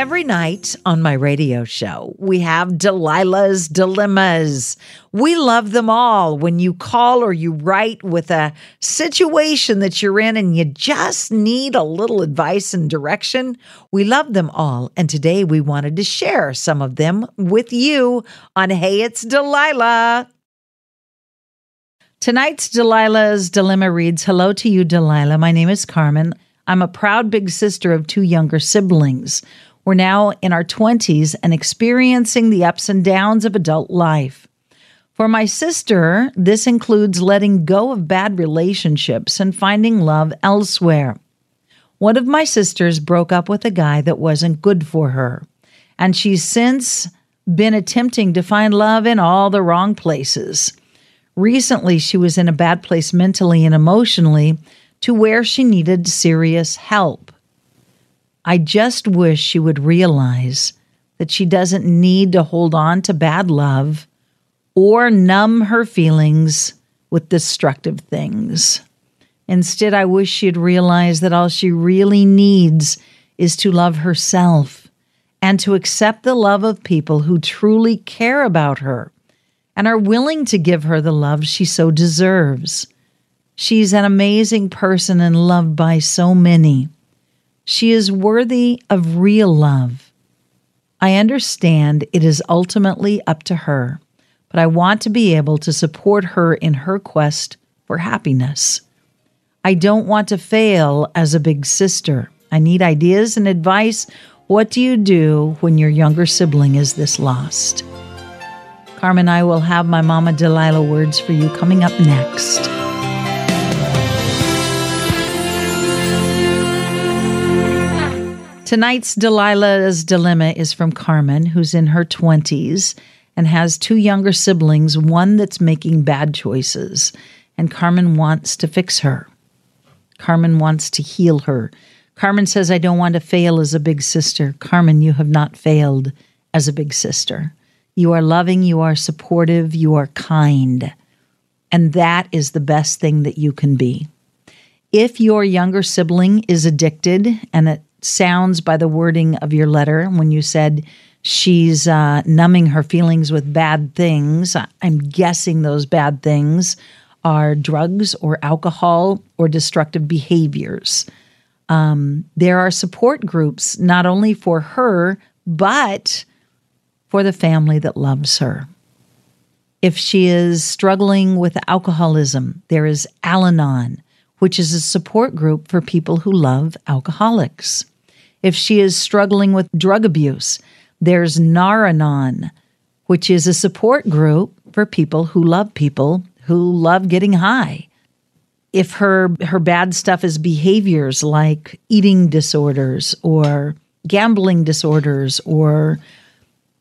Every night on my radio show, we have Delilah's Dilemmas. We love them all. When you call or you write with a situation that you're in and you just need a little advice and direction, we love them all. And today we wanted to share some of them with you on Hey, It's Delilah. Tonight's Delilah's Dilemma reads Hello to you, Delilah. My name is Carmen. I'm a proud big sister of two younger siblings. We're now in our 20s and experiencing the ups and downs of adult life. For my sister, this includes letting go of bad relationships and finding love elsewhere. One of my sisters broke up with a guy that wasn't good for her, and she's since been attempting to find love in all the wrong places. Recently, she was in a bad place mentally and emotionally to where she needed serious help. I just wish she would realize that she doesn't need to hold on to bad love or numb her feelings with destructive things. Instead, I wish she'd realize that all she really needs is to love herself and to accept the love of people who truly care about her and are willing to give her the love she so deserves. She's an amazing person and loved by so many. She is worthy of real love. I understand it is ultimately up to her, but I want to be able to support her in her quest for happiness. I don't want to fail as a big sister. I need ideas and advice. What do you do when your younger sibling is this lost? Carmen, I will have my Mama Delilah words for you coming up next. Tonight's Delilah's Dilemma is from Carmen, who's in her 20s and has two younger siblings, one that's making bad choices, and Carmen wants to fix her. Carmen wants to heal her. Carmen says, I don't want to fail as a big sister. Carmen, you have not failed as a big sister. You are loving, you are supportive, you are kind. And that is the best thing that you can be. If your younger sibling is addicted and it sounds by the wording of your letter when you said she's uh, numbing her feelings with bad things. I'm guessing those bad things are drugs or alcohol or destructive behaviors. Um, there are support groups not only for her, but for the family that loves her. If she is struggling with alcoholism, there is Al Anon, which is a support group for people who love alcoholics. If she is struggling with drug abuse, there's Nar-Anon, which is a support group for people who love people who love getting high. If her her bad stuff is behaviors like eating disorders or gambling disorders or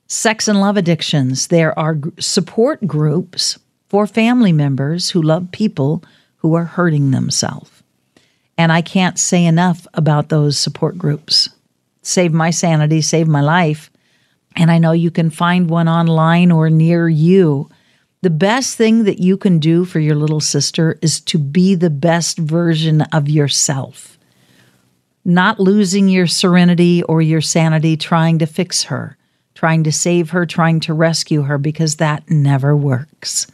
sex and love addictions, there are support groups for family members who love people who are hurting themselves. And I can't say enough about those support groups. Save my sanity, save my life. And I know you can find one online or near you. The best thing that you can do for your little sister is to be the best version of yourself, not losing your serenity or your sanity trying to fix her, trying to save her, trying to rescue her, because that never works.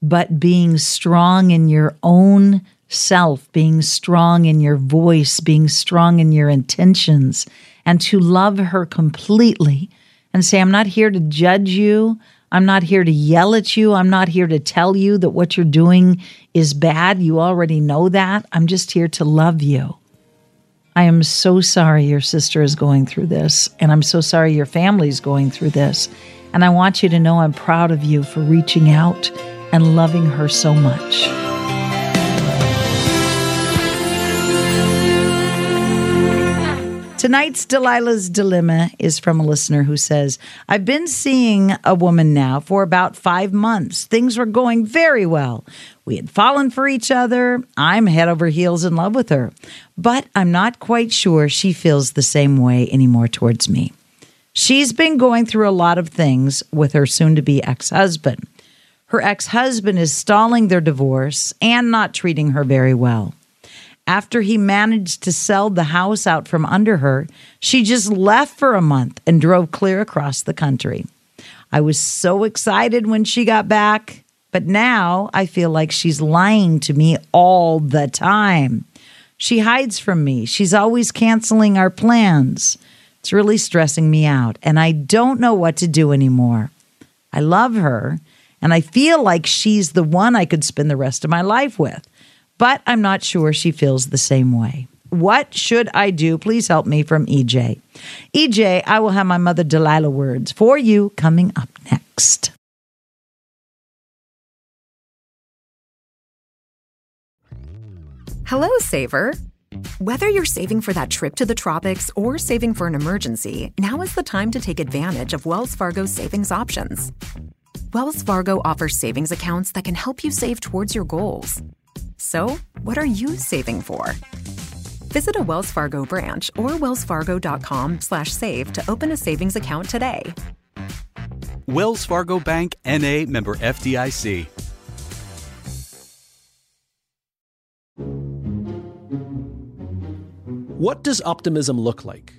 But being strong in your own self, being strong in your voice, being strong in your intentions, and to love her completely and say, I'm not here to judge you. I'm not here to yell at you. I'm not here to tell you that what you're doing is bad. You already know that. I'm just here to love you. I am so sorry your sister is going through this, and I'm so sorry your family's going through this. And I want you to know I'm proud of you for reaching out and loving her so much. Tonight's Delilah's Dilemma is from a listener who says, I've been seeing a woman now for about five months. Things were going very well. We had fallen for each other. I'm head over heels in love with her. But I'm not quite sure she feels the same way anymore towards me. She's been going through a lot of things with her soon to be ex husband. Her ex husband is stalling their divorce and not treating her very well. After he managed to sell the house out from under her, she just left for a month and drove clear across the country. I was so excited when she got back, but now I feel like she's lying to me all the time. She hides from me. She's always canceling our plans. It's really stressing me out, and I don't know what to do anymore. I love her, and I feel like she's the one I could spend the rest of my life with but I'm not sure she feels the same way. What should I do? Please help me from EJ. EJ, I will have my mother Delilah words for you coming up next. Hello, Saver. Whether you're saving for that trip to the tropics or saving for an emergency, now is the time to take advantage of Wells Fargo's savings options. Wells Fargo offers savings accounts that can help you save towards your goals. So, what are you saving for? Visit a Wells Fargo branch or wellsfargo.com slash save to open a savings account today. Wells Fargo Bank NA member FDIC. What does optimism look like?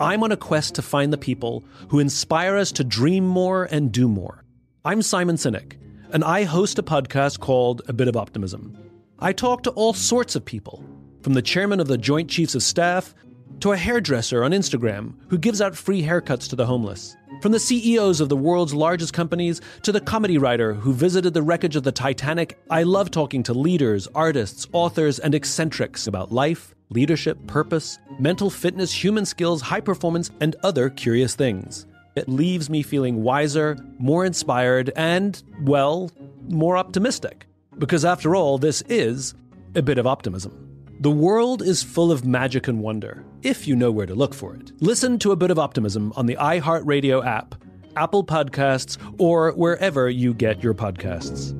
I'm on a quest to find the people who inspire us to dream more and do more. I'm Simon Sinek and I host a podcast called A Bit of Optimism. I talk to all sorts of people, from the chairman of the Joint Chiefs of Staff to a hairdresser on Instagram who gives out free haircuts to the homeless, from the CEOs of the world's largest companies to the comedy writer who visited the wreckage of the Titanic. I love talking to leaders, artists, authors, and eccentrics about life, leadership, purpose, mental fitness, human skills, high performance, and other curious things. It leaves me feeling wiser, more inspired, and, well, more optimistic. Because after all, this is a bit of optimism. The world is full of magic and wonder, if you know where to look for it. Listen to a bit of optimism on the iHeartRadio app, Apple Podcasts, or wherever you get your podcasts.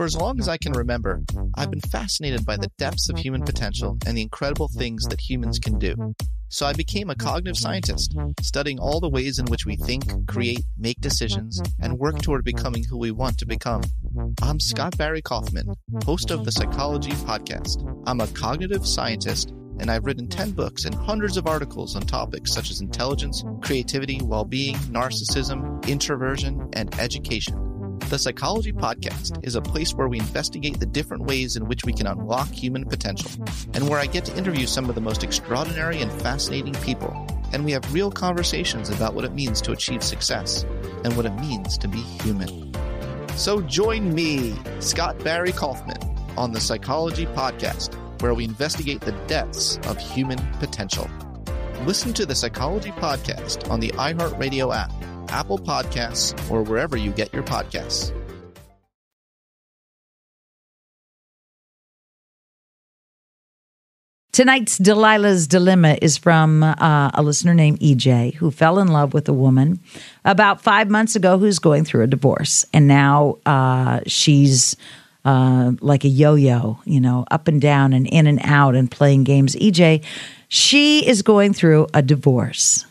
For as long as I can remember, I've been fascinated by the depths of human potential and the incredible things that humans can do. So I became a cognitive scientist, studying all the ways in which we think, create, make decisions, and work toward becoming who we want to become. I'm Scott Barry Kaufman, host of the Psychology Podcast. I'm a cognitive scientist and I've written 10 books and hundreds of articles on topics such as intelligence, creativity, well being, narcissism, introversion, and education. The Psychology Podcast is a place where we investigate the different ways in which we can unlock human potential, and where I get to interview some of the most extraordinary and fascinating people. And we have real conversations about what it means to achieve success and what it means to be human. So join me, Scott Barry Kaufman, on the Psychology Podcast, where we investigate the depths of human potential. Listen to the Psychology Podcast on the iHeartRadio app Apple Podcasts, or wherever you get your podcasts. Tonight's Delilah's Dilemma is from uh, a listener named EJ who fell in love with a woman about five months ago who's going through a divorce. And now uh, she's uh, like a yo yo, you know, up and down and in and out and playing games. EJ, she is going through a divorce.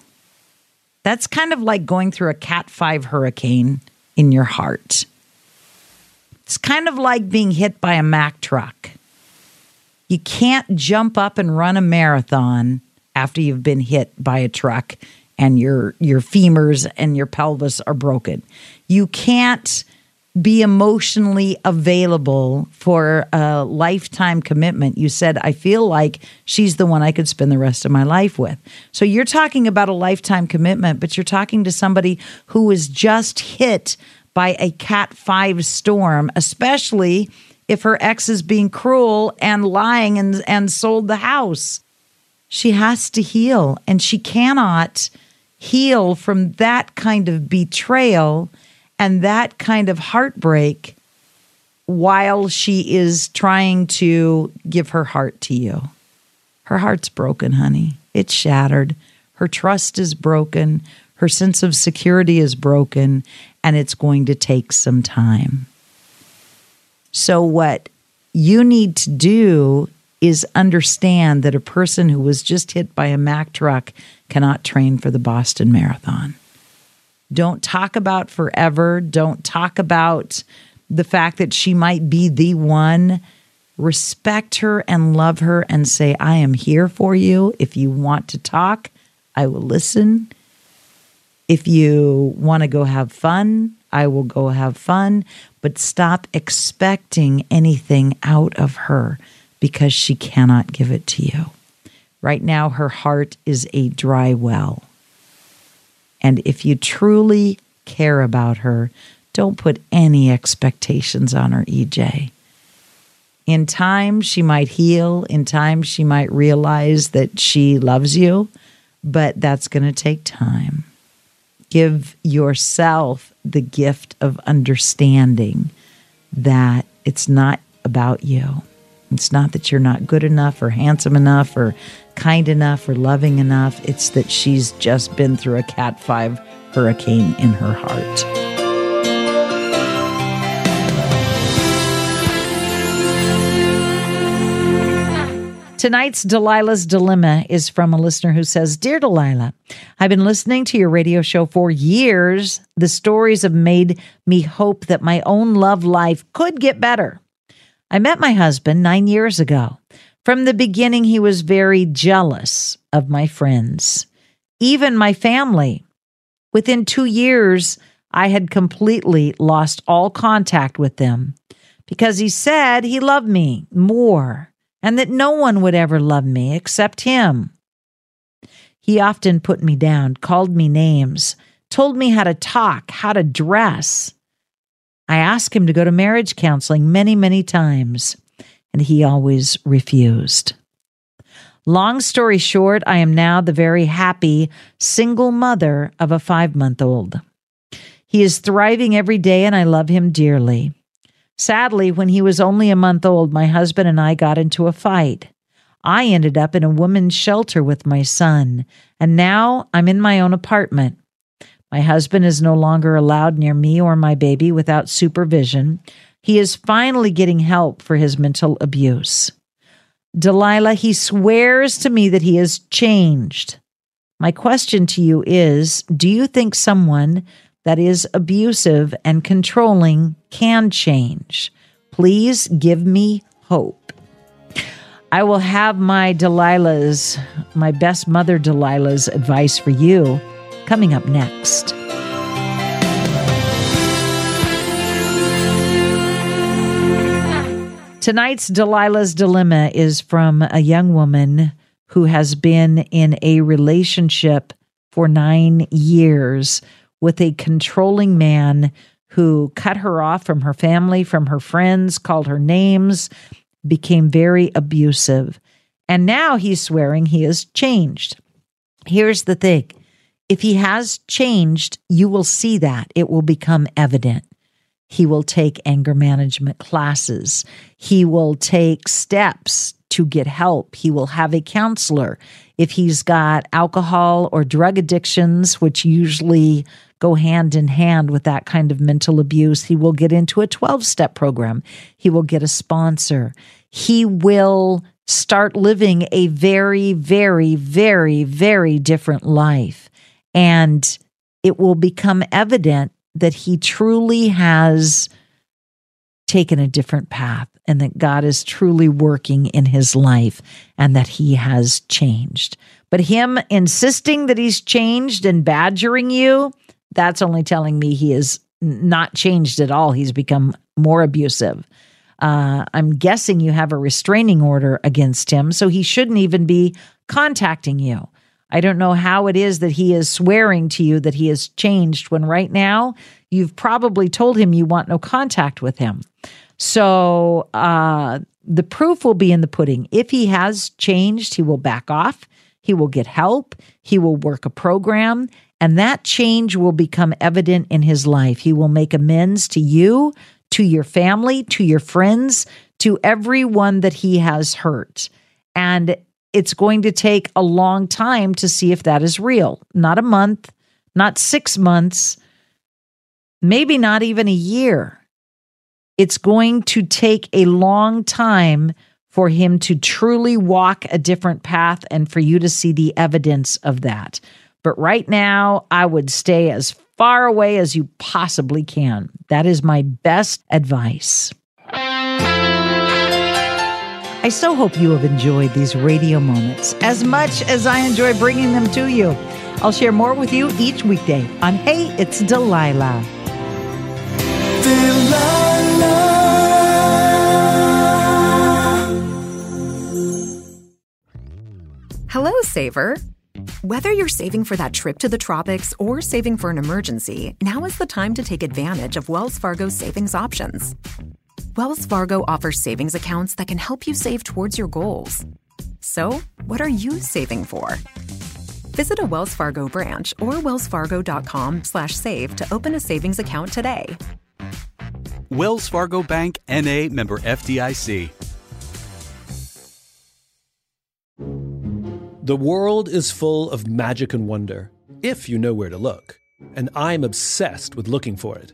That's kind of like going through a Cat 5 hurricane in your heart. It's kind of like being hit by a Mack truck. You can't jump up and run a marathon after you've been hit by a truck and your your femurs and your pelvis are broken. You can't be emotionally available for a lifetime commitment. You said, I feel like she's the one I could spend the rest of my life with. So you're talking about a lifetime commitment, but you're talking to somebody who was just hit by a Cat 5 storm, especially if her ex is being cruel and lying and, and sold the house. She has to heal, and she cannot heal from that kind of betrayal and that kind of heartbreak while she is trying to give her heart to you. Her heart's broken, honey. It's shattered. Her trust is broken. Her sense of security is broken, and it's going to take some time. So, what you need to do is understand that a person who was just hit by a Mack truck cannot train for the Boston Marathon. Don't talk about forever. Don't talk about the fact that she might be the one. Respect her and love her and say, I am here for you. If you want to talk, I will listen. If you want to go have fun, I will go have fun. But stop expecting anything out of her because she cannot give it to you. Right now, her heart is a dry well. And if you truly care about her, don't put any expectations on her, EJ. In time, she might heal. In time, she might realize that she loves you, but that's going to take time. Give yourself the gift of understanding that it's not about you. It's not that you're not good enough or handsome enough or kind enough or loving enough. It's that she's just been through a Cat 5 hurricane in her heart. Tonight's Delilah's Dilemma is from a listener who says Dear Delilah, I've been listening to your radio show for years. The stories have made me hope that my own love life could get better. I met my husband nine years ago. From the beginning, he was very jealous of my friends, even my family. Within two years, I had completely lost all contact with them because he said he loved me more and that no one would ever love me except him. He often put me down, called me names, told me how to talk, how to dress. I asked him to go to marriage counseling many, many times, and he always refused. Long story short, I am now the very happy single mother of a five month old. He is thriving every day, and I love him dearly. Sadly, when he was only a month old, my husband and I got into a fight. I ended up in a woman's shelter with my son, and now I'm in my own apartment. My husband is no longer allowed near me or my baby without supervision. He is finally getting help for his mental abuse. Delilah, he swears to me that he has changed. My question to you is Do you think someone that is abusive and controlling can change. Please give me hope. I will have my Delilah's, my best mother Delilah's advice for you coming up next. Tonight's Delilah's Dilemma is from a young woman who has been in a relationship for nine years with a controlling man who cut her off from her family, from her friends, called her names, became very abusive. And now he's swearing he has changed. Here's the thing if he has changed, you will see that. It will become evident. He will take anger management classes. He will take steps to get help. He will have a counselor. If he's got alcohol or drug addictions, which usually go hand in hand with that kind of mental abuse. He will get into a 12 step program. He will get a sponsor. He will start living a very, very, very, very different life. And it will become evident that he truly has taken a different path and that God is truly working in his life and that he has changed. But him insisting that he's changed and badgering you, that's only telling me he is not changed at all. He's become more abusive. Uh, I'm guessing you have a restraining order against him, so he shouldn't even be contacting you. I don't know how it is that he is swearing to you that he has changed when right now you've probably told him you want no contact with him. So uh, the proof will be in the pudding. If he has changed, he will back off, he will get help, he will work a program, and that change will become evident in his life. He will make amends to you, to your family, to your friends, to everyone that he has hurt. And it's going to take a long time to see if that is real. Not a month, not six months, maybe not even a year. It's going to take a long time for him to truly walk a different path and for you to see the evidence of that. But right now, I would stay as far away as you possibly can. That is my best advice. I so hope you have enjoyed these radio moments as much as I enjoy bringing them to you. I'll share more with you each weekday on Hey, It's Delilah. Delilah. Hello, Saver. Whether you're saving for that trip to the tropics or saving for an emergency, now is the time to take advantage of Wells Fargo's savings options. Wells Fargo offers savings accounts that can help you save towards your goals. So, what are you saving for? Visit a Wells Fargo branch or wellsfargo.com/save to open a savings account today. Wells Fargo Bank NA member FDIC. The world is full of magic and wonder, if you know where to look. And I'm obsessed with looking for it.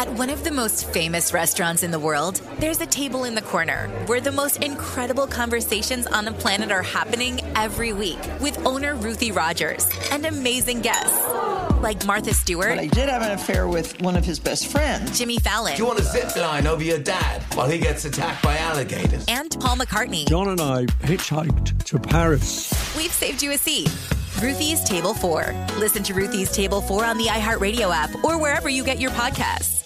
At one of the most famous restaurants in the world, there's a table in the corner where the most incredible conversations on the planet are happening every week with owner Ruthie Rogers and amazing guests like Martha Stewart. But I did have an affair with one of his best friends. Jimmy Fallon. Do you want a zip line over your dad while he gets attacked by alligators? And Paul McCartney. John and I hitchhiked to Paris. We've saved you a seat. Ruthie's Table 4. Listen to Ruthie's Table 4 on the iHeartRadio app or wherever you get your podcasts.